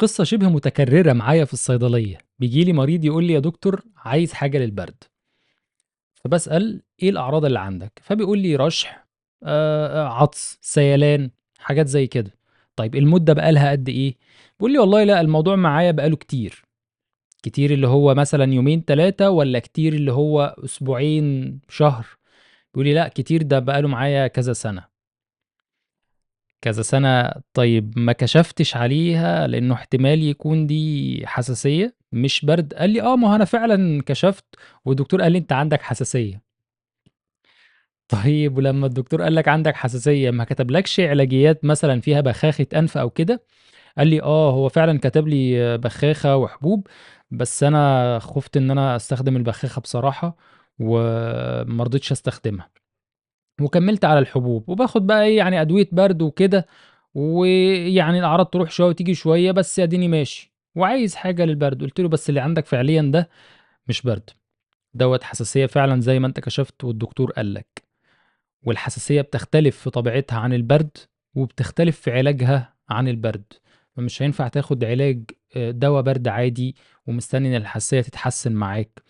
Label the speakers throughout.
Speaker 1: قصة شبه متكررة معايا في الصيدلية. بيجي لي مريض يقول لي يا دكتور عايز حاجة للبرد. فبسأل إيه الأعراض اللي عندك؟ فبيقول لي رشح آه، آه، عطس سيلان حاجات زي كده. طيب المدة بقالها قد إيه؟ بيقول لي والله لا الموضوع معايا بقاله كتير. كتير اللي هو مثلا يومين ثلاثة ولا كتير اللي هو أسبوعين شهر؟ بيقول لي لا كتير ده بقاله معايا كذا سنة. كذا سنة. طيب ما كشفتش عليها لأنه احتمال يكون دي حساسية؟ مش برد. قال لي آه ما هو أنا فعلا كشفت والدكتور قال لي أنت عندك حساسية. طيب ولما الدكتور قال لك عندك حساسية ما كتبلكش علاجيات مثلا فيها بخاخة أنف أو كده؟ قال لي آه هو فعلا كتب لي بخاخة وحبوب بس أنا خفت إن أنا أستخدم البخاخة بصراحة ومرضتش أستخدمها. وكمّلت على الحبوب، وباخد بقى إيه، يعني أدوية برد وكده، ويعني الأعراض تروح شوية وتيجي شوية، بس أديني ماشي، وعايز حاجة للبرد، قُلت له: "بس اللي عندك فعليًا ده مش برد، دوّة حساسية فعلًا زي ما أنت كشفت والدكتور قال لك، والحساسية بتختلف في طبيعتها عن البرد، وبتختلف في علاجها عن البرد، فمش هينفع تاخد علاج آآ دوا برد عادي ومستني إن الحساسية تتحسن معاك."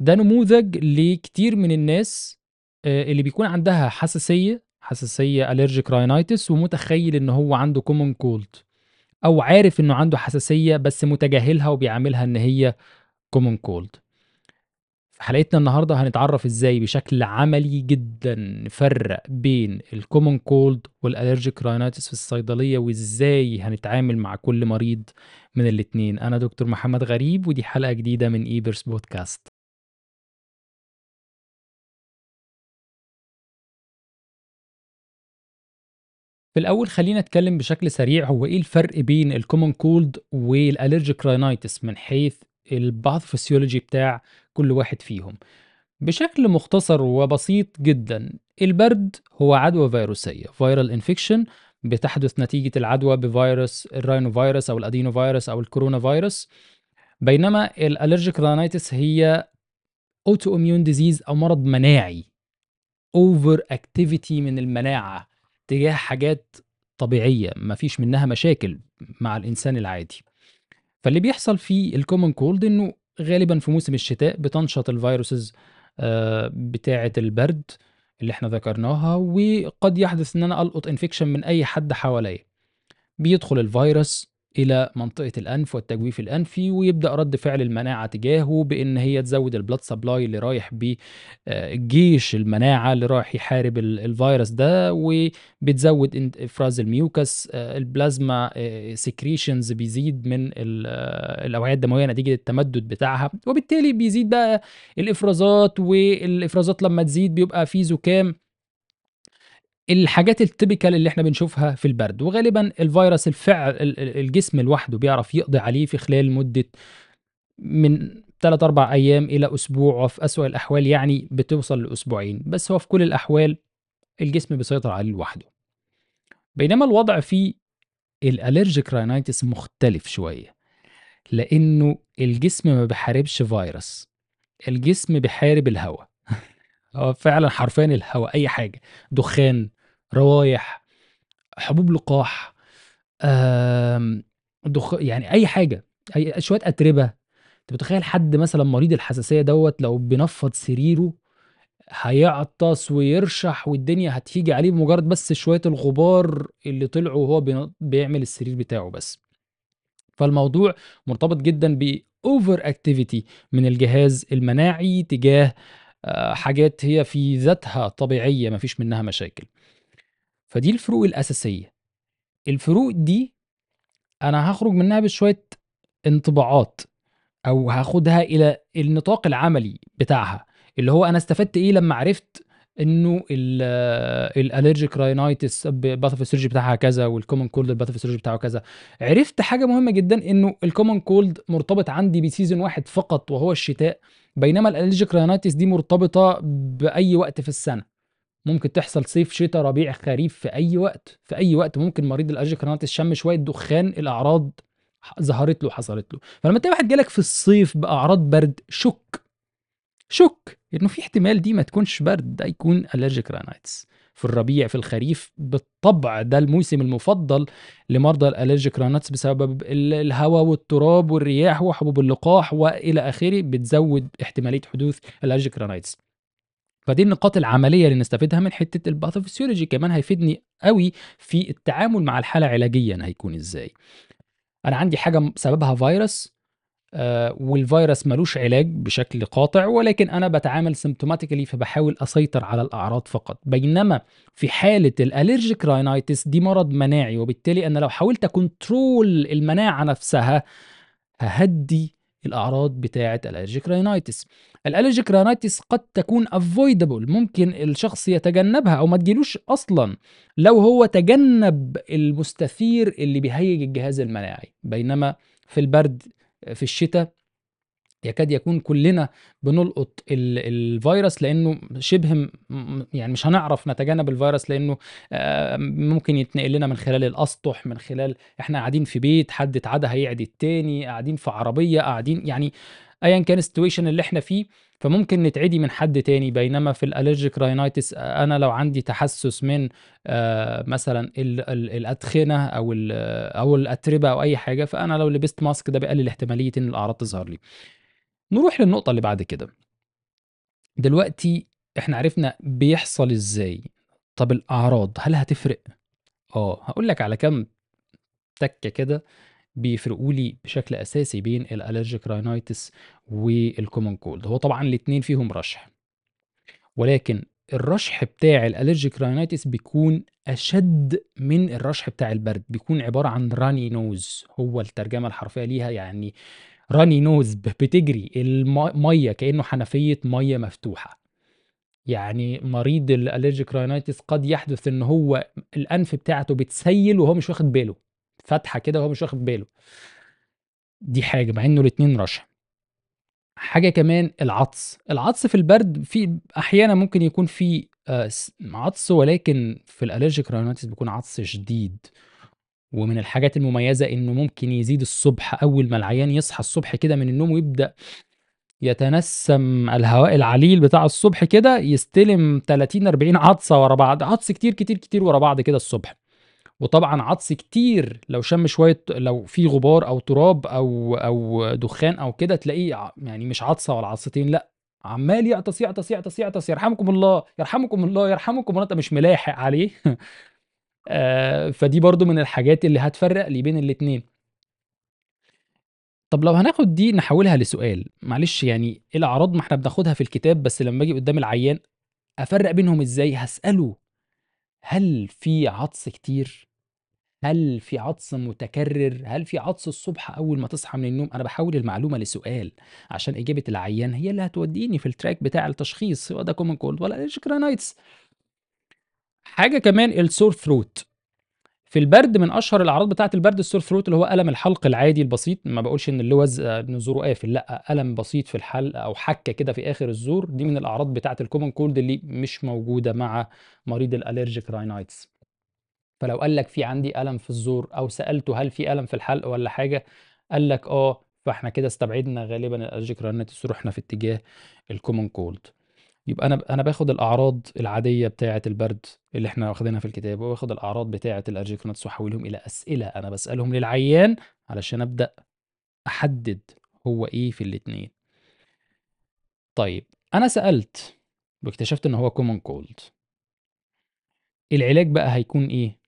Speaker 1: ده نموذج لكتير من الناس اللي بيكون عندها حساسية، حساسية allergic rhinitis ومتخيّل إن هو عنده common cold أو عارف إنه عنده حساسية بس متجاهلها وبيعاملها إن هي common cold. في حلقتنا النهارده هنتعرّف إزاي بشكل عملي جدًا نفرّق بين الcommon cold والallergic rhinitis في الصيدلية وإزاي هنتعامل مع كل مريض من الاتنين. أنا دكتور محمد غريب ودي حلقة جديدة من إيبرز بودكاست. في الأول خلّينا نتكلّم بشكل سريع هو إيه الفرق بين الcommon cold والallergic rhinitis من حيث الpathophysiology بتاع كل واحد فيهم. بشكل مختصر وبسيط جدًا، البرد هو عدوى فيروسية viral infection بتحدث نتيجة العدوى بفيروس ال rhinovirus أو ال adenovirus أو الكورونا فيروس، بينما ال allergic rhinitis هي autoimmune disease أو مرض مناعي over activity من المناعة. تجاه حاجات طبيعية ما فيش منها مشاكل مع الإنسان العادي. فاللي بيحصل في ال common cold إنه غالبا في موسم الشتاء بتنشط ال viruses آه، بتاعة البرد اللي إحنا ذكرناها وقد يحدث إن أنا ألقط infection من أي حد حواليا. بيدخل الفيروس إلى منطقة الأنف والتجويف الأنفي ويبدأ رد فعل المناعة تجاهه بإن هي تزود ال blood supply اللي رايح بجيش آه، المناعة اللي رايح يحارب الفيروس ده وبتزود إفراز ال mucus آه، ال plasma secretions آه، بيزيد من الأوعية الدموية نتيجة التمدد بتاعها وبالتالي بيزيد بقى الإفرازات والإفرازات لما تزيد بيبقى في زكام الحاجات التيبيكال اللي إحنا بنشوفها في البرد، وغالبًا الفيروس الفعل الجسم لوحده بيعرف يقضي عليه في خلال مدة من 3، 4 أيام إلى أسبوع، وفي أسوأ الأحوال يعني بتوصل لأسبوعين، بس هو في كل الأحوال الجسم بيسيطر عليه لوحده. بينما الوضع في الالرجيك rhinitis مختلف شوية، لإنه الجسم ما بيحاربش فيروس، الجسم بيحارب الهوا. هو فعلًا حرفيًا الهوا، أي حاجة، دخان، روايح، حبوب لقاح، دخ يعني أي حاجة، أي شوية أتربة، أنت متخيّل حد مثلًا مريض الحساسية دوّة لو بينفّض سريره هيعطس ويرشح والدنيا هتيجي عليه بمجرد بس شوية الغبار اللي طلعوا وهو بيعمل السرير بتاعه بس. فالموضوع مرتبط جدًا ب over activity من الجهاز المناعي تجاه آه، حاجات هي في ذاتها طبيعية ما فيش منها مشاكل. فدي الفروق الأساسية. الفروق دي أنا هخرج منها بشوية انطباعات أو هاخدها إلى النطاق العملي بتاعها، اللي هو أنا استفدت إيه لمّا عرفت إنه ال allergic rhinitis ال pathophysiology بتاعها كذا وال common cold ال pathophysiology بتاعه كذا. عرفت حاجة مهمة جدًا إنه ال common cold مرتبط عندي ب season واحد فقط وهو الشتاء، بينما ال allergic rhinitis دي مرتبطة بأي وقت في السنة. ممكن تحصل صيف، شتا، ربيع، خريف، في أي وقت، في أي وقت ممكن مريض ال allergic rhinitis شم شوية دخان الأعراض ظهرت له وحصلت له. فلمّا تلاقي واحد جالك في الصيف بأعراض برد شُك، شُك إنه في احتمال دي ما تكونش برد، ده يكون allergic rhinitis. في الربيع في الخريف بالطبع ده الموسم المفضل لمرضى ال allergic rhinitis بسبب ال- الهواء والتراب والرياح وحبوب اللقاح وإلى آخره بتزود احتمالية حدوث ال allergic rhinitis فدي النقاط العملية اللي نستفيدها من حتة ال pathophysiology كمان هيفيدني قوي في التعامل مع الحالة علاجيا هيكون إزاي. أنا عندي حاجة سببها فيروس آه، والفيروس ملوش علاج بشكل قاطع ولكن أنا بتعامل symptomatically فبحاول أسيطر على الأعراض فقط. بينما في حالة ال allergic rhinitis دي مرض مناعي وبالتالي أنا لو حاولت ا control المناعة نفسها ههدي الأعراض بتاعه ال allergic rhinitis ال allergic rhinitis قد تكون avoidable ممكن الشخص يتجنبها أو ما تجيلوش أصلا لو هو تجنب المستثير اللي بيهيج الجهاز المناعي. بينما في البرد في الشتاء يكاد يكون كلنا بنلقط ال- الفيروس لأنه شبه يعني مش هنعرف نتجنب الفيروس لأنه آه، ممكن يتنقل لنا من خلال الأسطح من خلال إحنا قاعدين في بيت حد اتعدى هيعدي التاني قاعدين في عربية قاعدين يعني ايا كان ال situation اللي إحنا فيه فممكن نتعدي من حد تاني. بينما في ال allergic rhinitis أنا لو عندي تحسس من آه، مثلا ال- ال- الأدخنة أو أو الأتربة أو أي حاجة فأنا لو لبست mask ده بيقلل احتمالية إن الأعراض تظهر لي. نروح للنقطة اللي بعد كده. دلوقتي إحنا عرفنا بيحصل إزاي. طب الأعراض هل هتفرق؟ آه هقول لك على كام تكة كده بيفرقوا لي بشكل أساسي بين ال allergic rhinitis وال common cold هو طبعا الاتنين فيهم رشح. ولكن الرشح بتاع ال allergic rhinitis بيكون أشد من الرشح بتاع البرد. بيكون عبارة عن runny nose هو الترجمة الحرفية ليها يعني runny nose بتجري المية كأنه حنفية مية مفتوحة. يعني مريض ال allergic rhinitis قد يحدث إن هو الأنف بتاعته بتسيل وهو مش واخد باله. فتحة كده وهو مش واخد باله. دي حاجة مع إنه الاتنين رشح. حاجة كمان العطس. العطس في البرد في أحيانا ممكن يكون في آه، عطس ولكن في ال allergic rhinitis بيكون عطس شديد. ومن الحاجات المميزة إنه ممكن يزيد الصبح أول ما العيان يصحى الصبح كده من النوم ويبدأ يتنسم الهواء العليل بتاع الصبح كده يستلم 30 40 عطسة ورا بعض عطس كتير كتير كتير ورا بعض كده الصبح. وطبعا عطس كتير لو شم شوية لو في غبار أو تراب أو أو دخان أو كده تلاقيه يعني مش عطسة ولا عطستين لأ عمال يعطس يعطس يعطس يعطس يرحمكم الله يرحمكم الله يرحمكم الله أنت مش ملاحق عليه. فدي برضو من الحاجات اللي هتفرق لي بين الاتنين. طب لو هناخد دي نحولها لسؤال معلش يعني إيه الأعراض ما إحنا بناخدها في الكتاب بس لما أجي قدام العيان أفرق بينهم إزاي؟ هسأله هل في عطس كتير؟ هل في عطس متكرر؟ هل في عطس الصبح أول ما تصحى من النوم؟ أنا بحول المعلومة لسؤال عشان إجابة العيان هي اللي هتوديني في ال track بتاع التشخيص سواء ده common cold ولا allergic rhinitis حاجة كمان ال sore throat في البرد من أشهر الأعراض بتاعة البرد ال sore throat اللي هو ألم الحلق العادي البسيط. ما بقولش إن اللوز آه، إن زوره قافل لأ ألم بسيط في الحلق أو حكة كده في آخر الزور. دي من الأعراض بتاعة ال common cold اللي مش موجودة مع مريض ال allergic rhinitis فلو قال لك في عندي ألم في الزور أو سألته هل في ألم في الحلق ولا حاجة قال لك آه فإحنا كده استبعدنا غالبا ال allergic rhinitis ورحنا في اتجاه ال common cold يبقى أنا أنا باخد الأعراض العادية بتاعة البرد اللي إحنا واخدينها في الكتاب وباخد الأعراض بتاعة ال allergic rhinitis وأحولهم إلى أسئلة أنا بسألهم للعيان علشان أبدأ أحدد هو إيه في الاتنين. طيب أنا سألت واكتشفت إن هو common cold العلاج بقى هيكون إيه؟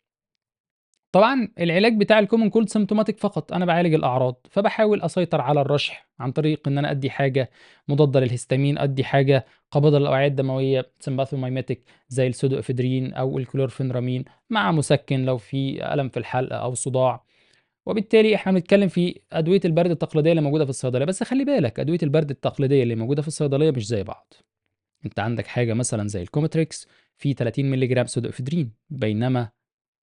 Speaker 1: طبعا العلاج بتاع ال common cold symptomatic فقط أنا بعالج الأعراض فبحاول أسيطر على الرشح عن طريق إن أنا أدي حاجة مضادة للهستامين أدي حاجة قابضة للأوعية الدموية sympathomimetic زي السودوإفيدرين أو ال chlorpheniramine مع مسكن لو في ألم في الحلق أو صداع. وبالتالي إحنا بنتكلم في أدوية البرد التقليدية اللي موجودة في الصيدلية بس خلي بالك أدوية البرد التقليدية اللي موجودة في الصيدلية مش زي بعض. أنت عندك حاجة مثلا زي الكومتريكس في 30 مللي جرام سودوإفيدرين بينما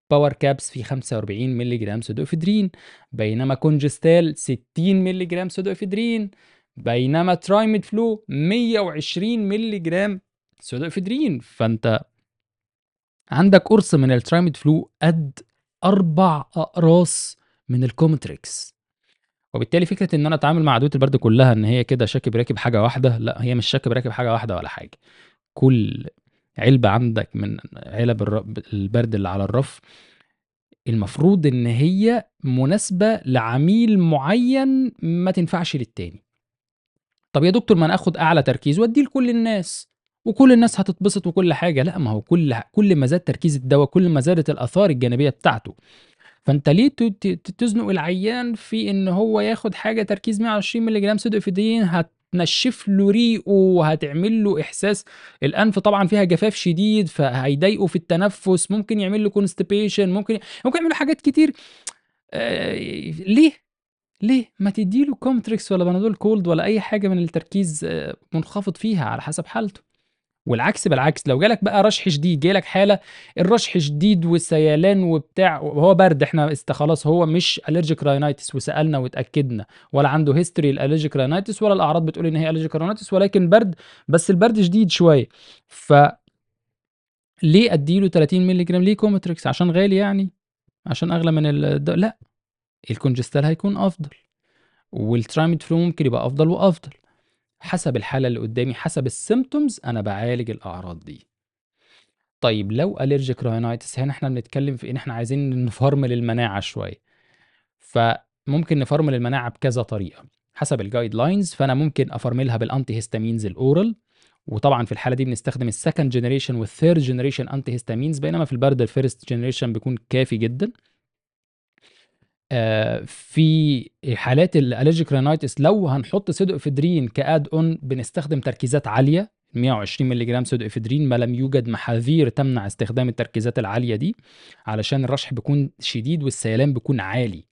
Speaker 1: باور كابس في 45 مللي جرام سودوافيدرين بينما كونجستال 60 مللي جرام سودوافيدرين بينما ترايميد فلو 120 مللي جرام سودوافيدرين فأنت عندك قرص من الترايميد فلو قد أربع أقراص من الكومتريكس. وبالتالي فكرة إن أنا أتعامل مع ادويه البرد كلها إن هي كده شاكا راكا حاجة واحدة لا هي مش شاكا راكا حاجة واحدة ولا حاجة. كل علبة عندك من علب البرد اللي على الرف، المفروض إن هي مناسبة لعميل معيّن ما تنفعش للتاني. طب يا دكتور ما أنا آخُد أعلى تركيز وأدّيه لكل الناس، وكل الناس هتتبسط وكل حاجة، لأ ما هو كل كل ما زاد تركيز الدوا كل ما زادت الآثار الجانبية بتاعته. فأنت ليه تزنُق العيّان في إن هو ياخُد حاجة تركيز 120 مللي جرام سودوإيفيدرين هتنشّف له ريقه وهتعمل له إحساس الأنف طبعًا فيها جفاف شديد، فهيضايقه في التنفُّس، ممكن يعمل له constipation ممكن ممكن يعمل له حاجات كتير آآ ليه؟ ليه؟ ما تدّي له Comtrix والّا Panadol Cold ولا أي حاجة من التركيز منخفض فيها على حسب حالته. والعكس بالعكس، لو جالك بقى رشح شديد، جاي لك حالة الرشح شديد وسيلان وبتاع وهو برد است خلاص هو مش allergic rhinitis وسألنا واتأكدنا ولا عنده history الallergic rhinitis ولا الأعراض بتقول إن هي allergic rhinitis ولكن برد، بس البرد شديد شوية. ف ليه أدّي له 30 مللي جرام ليه Comtrix عشان غالي يعني؟ عشان أغلى من الد لأ، الCongestal هيكون أفضل، والTriamid Flu ممكن يبقى أفضل وأفضل، حسب الحالة اللي قدّامي، حسب الsymptoms أنا باعالج الأعراض دي. طيب لو allergic rhinitis هنا إحنا بنتكلم في إن إحنا عايزين نفرمل المناعة شوية. فممكن نفرمل المناعة بكذا طريقة، حسب ال guidelines فأنا ممكن أفرملها بال antihistamines ال oral وطبعًا في الحالة دي بنستخدم ال second generation وال third generation antihistamines بينما في البرد ال first generation بيكون كافي جدًا. آآ في حالات ال allergic rhinitis لو هنحط pseudoephedrine ك add on بنستخدم تركيزات عالية 120 مللي جرام سودوإيفيدرين ما لم يوجد محاذير تمنع استخدام التركيزات العالية دي، علشان الرشح بيكون شديد والسيلان بيكون عالي.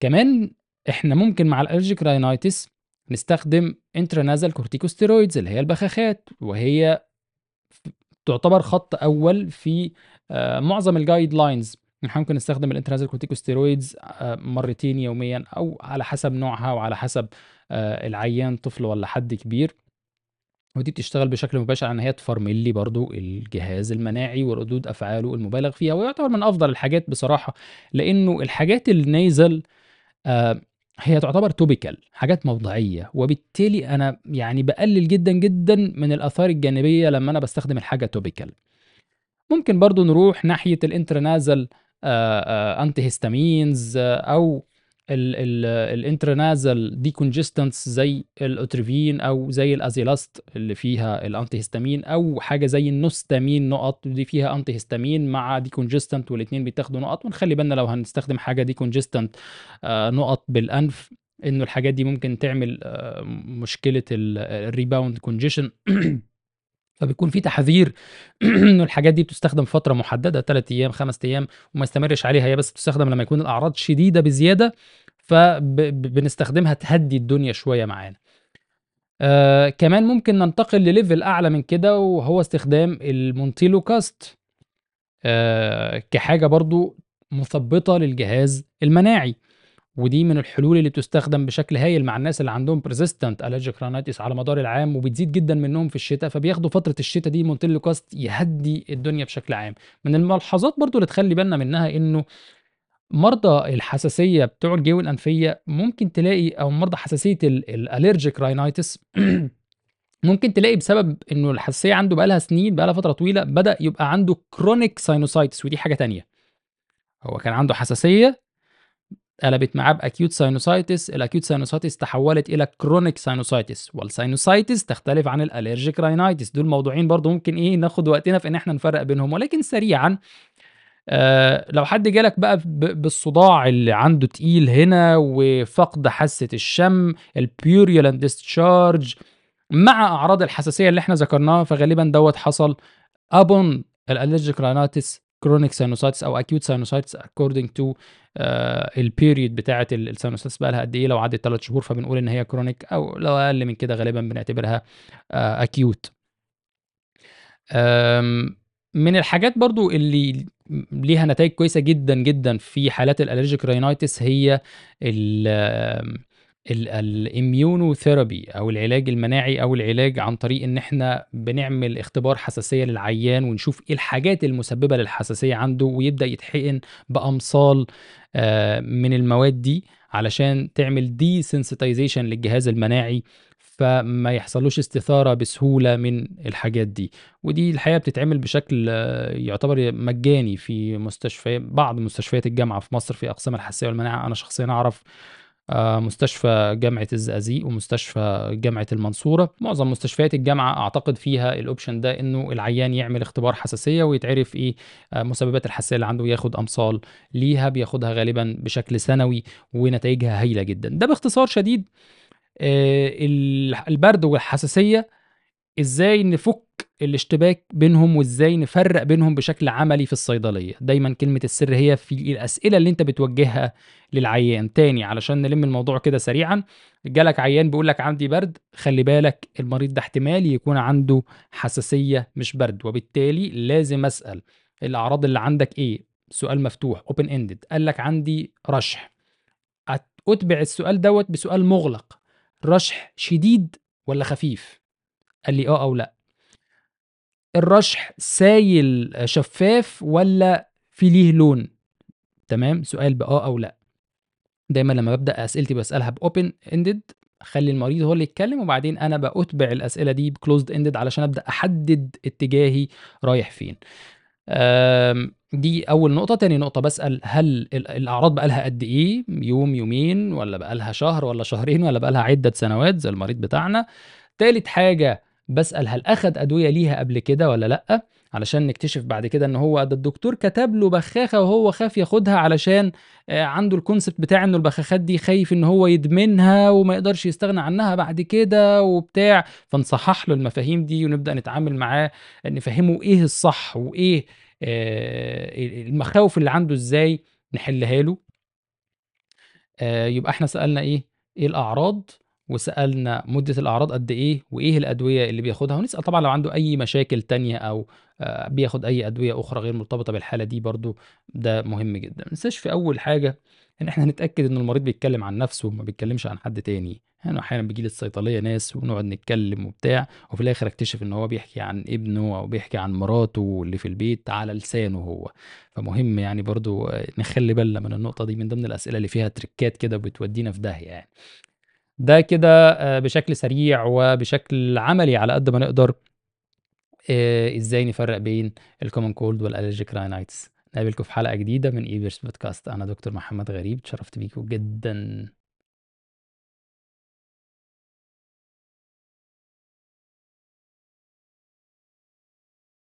Speaker 1: كمان إحنا ممكن مع الallergic rhinitis نستخدم intranasal corticosteroids اللي هي البخاخات، وهي تعتبر خط أول في آآ معظم الguidelines إحنا ممكن نستخدم corticosteroids آآ مرتين يوميًا أو على حسب نوعها وعلى حسب آآ العيان طفل والّا حد كبير. ودي بتشتغل بشكل مباشر على إن هي تفرمل لي برضه الجهاز المناعي وردود أفعاله المُبالغ فيها، ويعتبر من أفضل الحاجات بصراحة، لإنه الحاجات الnasal آآ هي تعتبر topical حاجات موضعية، وبالتالي أنا يعني باقلل جدًا، جدًا من الآثار الجانبية لمّا أنا باستخدم الحاجة topical. ممكن برضه نروح ناحية الintranasal آآ آآ antihistamines أو ال ال الintranasal decongestants زي الأوتريفين أو زي الأزيلاست اللي فيها الantihistamine أو حاجة زي النوستامين نُقط دي فيها antihistamine مع decongestant والاتنين بيتاخدوا نُقط، ونخلّي بالنا لو هنستخدم decongestant آآ نُقط بالأنف إنه الحاجات دي ممكن تعمل آآ مشكلة ال الrebound congestion. فبيكون في تحذير إنه الحاجات دي بتستخدم فترة محددة 3 أيام، 5 أيام وما يستمرش عليها، هي بس بتستخدم لمّا يكون الأعراض شديدة بزيادة، فب ب بنستخدمها تهدّي الدنيا شوية معانا. آآ كمان ممكن ننتقل لlevel أعلى من كده وهو استخدام الmontelukast آآ كحاجة برضه مثبطة للجهاز المناعي، ودي من الحلول اللي بتستخدم بشكل هايل مع الناس اللي عندهم persistent allergic rhinitis على مدار العام وبتزيد جدًا منهم في الشتا، فبياخدوا فترة الشتا دي montelukast يهدّي الدنيا بشكل عام. من الملحوظات برضه اللي تخلّي بالنا منها إنه مرضى الحساسية بتوع الجيوب الأنفية ممكن تلاقي أو مرضى حساسية ال الallergic rhinitis ممكن تلاقي بسبب إنه الحساسية عنده بقى لها سنين، بقى لها فترة طويلة، بدأ يبقى عنده chronic sinusitis ودي حاجة تانية. هو كان عنده حساسية قلبت معاه بacute sinusitis. الacute sinusitis تحولت إلى chronic sinusitis. والsinusitis تختلف عن الallergic rhinitis. دول موضوعين برضه ممكن إيه ناخد وقتنا في إن إحنا نفرّق بينهم، ولكن سريعًا آآ لو حد جالك بقى بالصداع اللي عنده تقيل هنا وفقد حاسة الشم الpurulent discharge مع أعراض الحساسية اللي إحنا ذكرناها، فغالبًا دوّة حصل upon الallergic rhinitis chronic sinusitis أو acute sinusitis according to آآ الperiod بتاعة ال الsinusitis بقى لها قد إيه، لو عدِّت 3 شهور فبنقول إن هي chronic أو لو أقل من كده غالبًا بنعتبرها acute. آمم من الحاجات برضه اللي ليها نتايج كويسة جدًا، جدًا في حالات الallergic rhinitis هي ال ال الimmunotherapy أو العلاج المناعي أو العلاج عن طريق إن إحنا بنعمل اختبار حساسية للعيان ونشوف إيه الحاجات المسببة للحساسية عنده ويبدأ يتحقن بأمصال آآ من المواد دي علشان تعمل desensitization للجهاز المناعي، فما يحصلوش استثارة بسهولة من الحاجات دي، ودي الحقيقة بتتعمل بشكل يعتبر مجاني في مستشفى بعض مستشفيات الجامعة في مصر في أقسام الحساسية والمناعة، أنا شخصيًا أعرف مستشفى جامعة الزقازيق ومستشفى جامعة المنصورة، معظم مستشفيات الجامعة أعتقد فيها الoption ده إنه العيان يعمل اختبار حساسية ويتعرف إيه آآ مسببات الحساسية اللي عنده وياخد أمصال ليها، بياخدها غالبًا بشكل سنوي ونتايجها هايلة جدًا. ده باختصار شديد ال البرد والحساسية إزاي نفُك الاشتباك بينهم وإزاي نفرّق بينهم بشكل عملي في الصيدلية، دايمًا كلمة السر هي في الأسئلة اللي أنت بتوجّهها للعيان، تاني علشان نلِم الموضوع كده سريعًا، جالك عيان بيقول لك عندي برد، خلّي بالك المريض ده احتمال يكون عنده حساسية مش برد، وبالتالي لازم أسأل الأعراض اللي عندك إيه؟ سؤال مفتوح open ended قال لك عندي رشح، أت أُتبع السؤال دوّة بسؤال مُغلق، رشح شديد والّا خفيف؟ قال لي آه أو لأ. الرشح سايل شفاف والّا في ليه لون؟ تمام، سؤال بآه أو لأ. دايمًا لمّا بابدأ أسئلتي باسألها بopen ended أخلّي المريض هو اللي يتكلم وبعدين أنا بأُتبع الأسئلة دي بclosed ended علشان أبدأ أحدد اتجاهي رايح فين. دي أول نقطة، تاني نقطة باسأل هل ال الأعراض بقى لها قد إيه، يوم، يومين والّا بقى لها شهر والّا شهرين والّا بقى لها عدة سنوات زي المريض بتاعنا. تالت حاجة باسأل هل أخد أدوية ليها قبل كده والّا لأ، علشان نكتشف بعد كده إن هو ده الدكتور كتب له بخاخة وهو خاف ياخدها علشان آآ عنده الconcept بتاع إنه البخاخات دي خايف إن هو يدمنها وما يقدرش يستغنى عنها بعد كده وبتاع، فنصحّح له المفاهيم دي ونبدأ نتعامل معاه نفهّمه إيه الصح وإيه آآ ال المخاوف اللي عنده إزاي نحلّها له. آآ يبقى إحنا سألنا إيه، إيه الأعراض؟ وسألنا مدة الأعراض قد إيه وإيه الأدوية اللي بياخدها ونسأل طبعًا لو عنده أي مشاكل تانية أو آآ بياخد أي أدوية أخرى غير مرتبطة بالحالة دي برضه ده مهم جدًا. ما ننساش في أول حاجة إن إحنا نتأكد إن المريض بيتكلم عن نَفْسه ما بيتكلمش عن حد تاني، يعني أحيانًا بييجي لي الصيدلية ناس ونقعد نتكلم وبتاع وفي الآخر أكتشف إن هو بيحكي عن ابنه أو بيحكي عن مراته اللي في البيت على لسانه هو، فمهم يعني برضه نخلّي بالنا من النقطة دي من ضمن الأسئلة اللي فيها تريكات كده بتودينا في داهية يعني. ده كده آآ بشكل سريع وبشكل عملي على قد ما نقدر آآ إزاي نفرّق بين الcommon cold والallergic rhinitis. نقابلكم في حلقة جديدة من eBurst podcast أنا دكتور محمد غريب، اتشرفت بيكم جدًا.